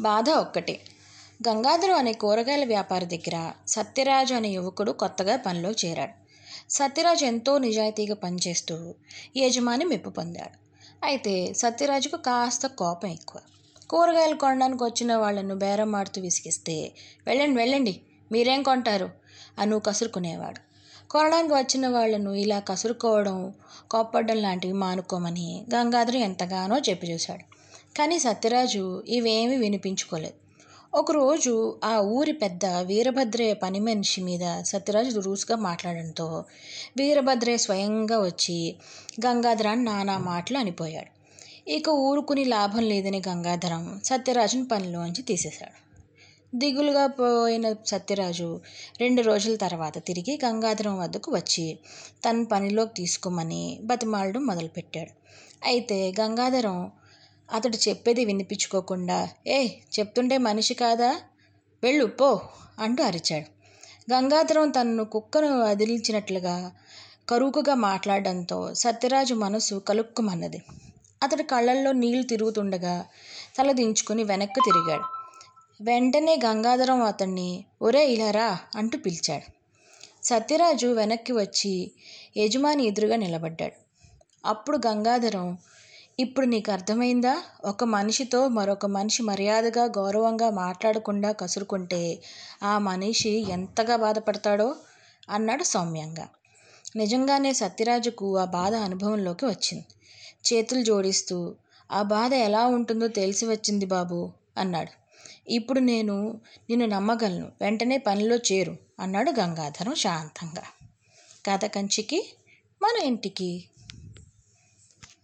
బాధ ఒక్కటే. గంగాధరం అనే కూరగాయల వ్యాపారి దగ్గర సత్యరాజు అనే యువకుడు కొత్తగా పనిలో చేరాడు. సత్యరాజు ఎంతో నిజాయితీగా పనిచేస్తూ యజమాని మెప్పు పొందాడు. అయితే సత్యరాజుకు కాస్త కోపం ఎక్కువ. కూరగాయలు కొనడానికి వచ్చిన వాళ్ళను బేరం ఆడుతూ విసిగిస్తే వెళ్ళండి వెళ్ళండి మీరేం కొంటారు? అను కసురుకునేవాడు. కొనడానికి వచ్చిన వాళ్ళను ఇలా కసురుకోవడం కోప్పడడం లాంటివి మానుకోమని గంగాధరం ఎంతగానో చెప్పి చూశాడు కానీ సత్యరాజు ఇవేమీ వినిపించుకోలేదు. ఒకరోజు ఆ ఊరి పెద్ద వీరభద్రయ్య పని మనిషి మీద సత్యరాజు దురుసుగా మాట్లాడడంతో వీరభద్రయ్య స్వయంగా వచ్చి గంగాధరాన్ని నానా మాటలు అనిపోయాడు. ఇక ఊరుకుని లాభం లేదని గంగాధరం సత్యరాజుని పనిలోంచి తీసేశాడు. దిగులుగా పోయిన సత్యరాజు రెండు రోజుల తర్వాత తిరిగి గంగాధరం వద్దకు వచ్చి తన పనిలోకి తీసుకోమని బతిమాలడం మొదలుపెట్టాడు. అయితే గంగాధరం అతడు చెప్పేది వినిపించుకోకుండా ఏ చెప్తుంటే మనిషి కాదా? వెళ్ళు పో అంటూ అరిచాడు. గంగాధరం తనను కుక్కను వదిలించినట్లుగా కరుకుగా మాట్లాడడంతో సత్యరాజు మనసు కలుక్కుమన్నది. అతడి కళ్ళల్లో నీళ్ళు తిరుగుతుండగా తల దించుకుని వెనక్కి తిరిగాడు. వెంటనే గంగాధరం అతన్ని ఒరే ఇలారా అంటూ పిలిచాడు. సత్యరాజు వెనక్కి వచ్చి యజమాని ఎదురుగా నిలబడ్డాడు. అప్పుడు గంగాధరం ఇప్పుడు నీకు అర్థమైందా? ఒక మనిషితో మరొక మనిషి మర్యాదగా గౌరవంగా మాట్లాడకుండా కసురుకుంటే ఆ మనిషి ఎంతగా బాధపడతాడో? అన్నాడు సౌమ్యంగా. నిజంగానే సత్యరాజుకు ఆ బాధ అనుభవంలోకి వచ్చింది. చేతులు జోడిస్తూ ఆ బాధ ఎలా ఉంటుందో తెలిసి వచ్చింది బాబు అన్నాడు. ఇప్పుడు నేను నిన్ను నమ్మగలను. వెంటనే పనిలో చేరు అన్నాడు గంగాధరం శాంతంగా. కథ కంచికి మన ఇంటికి.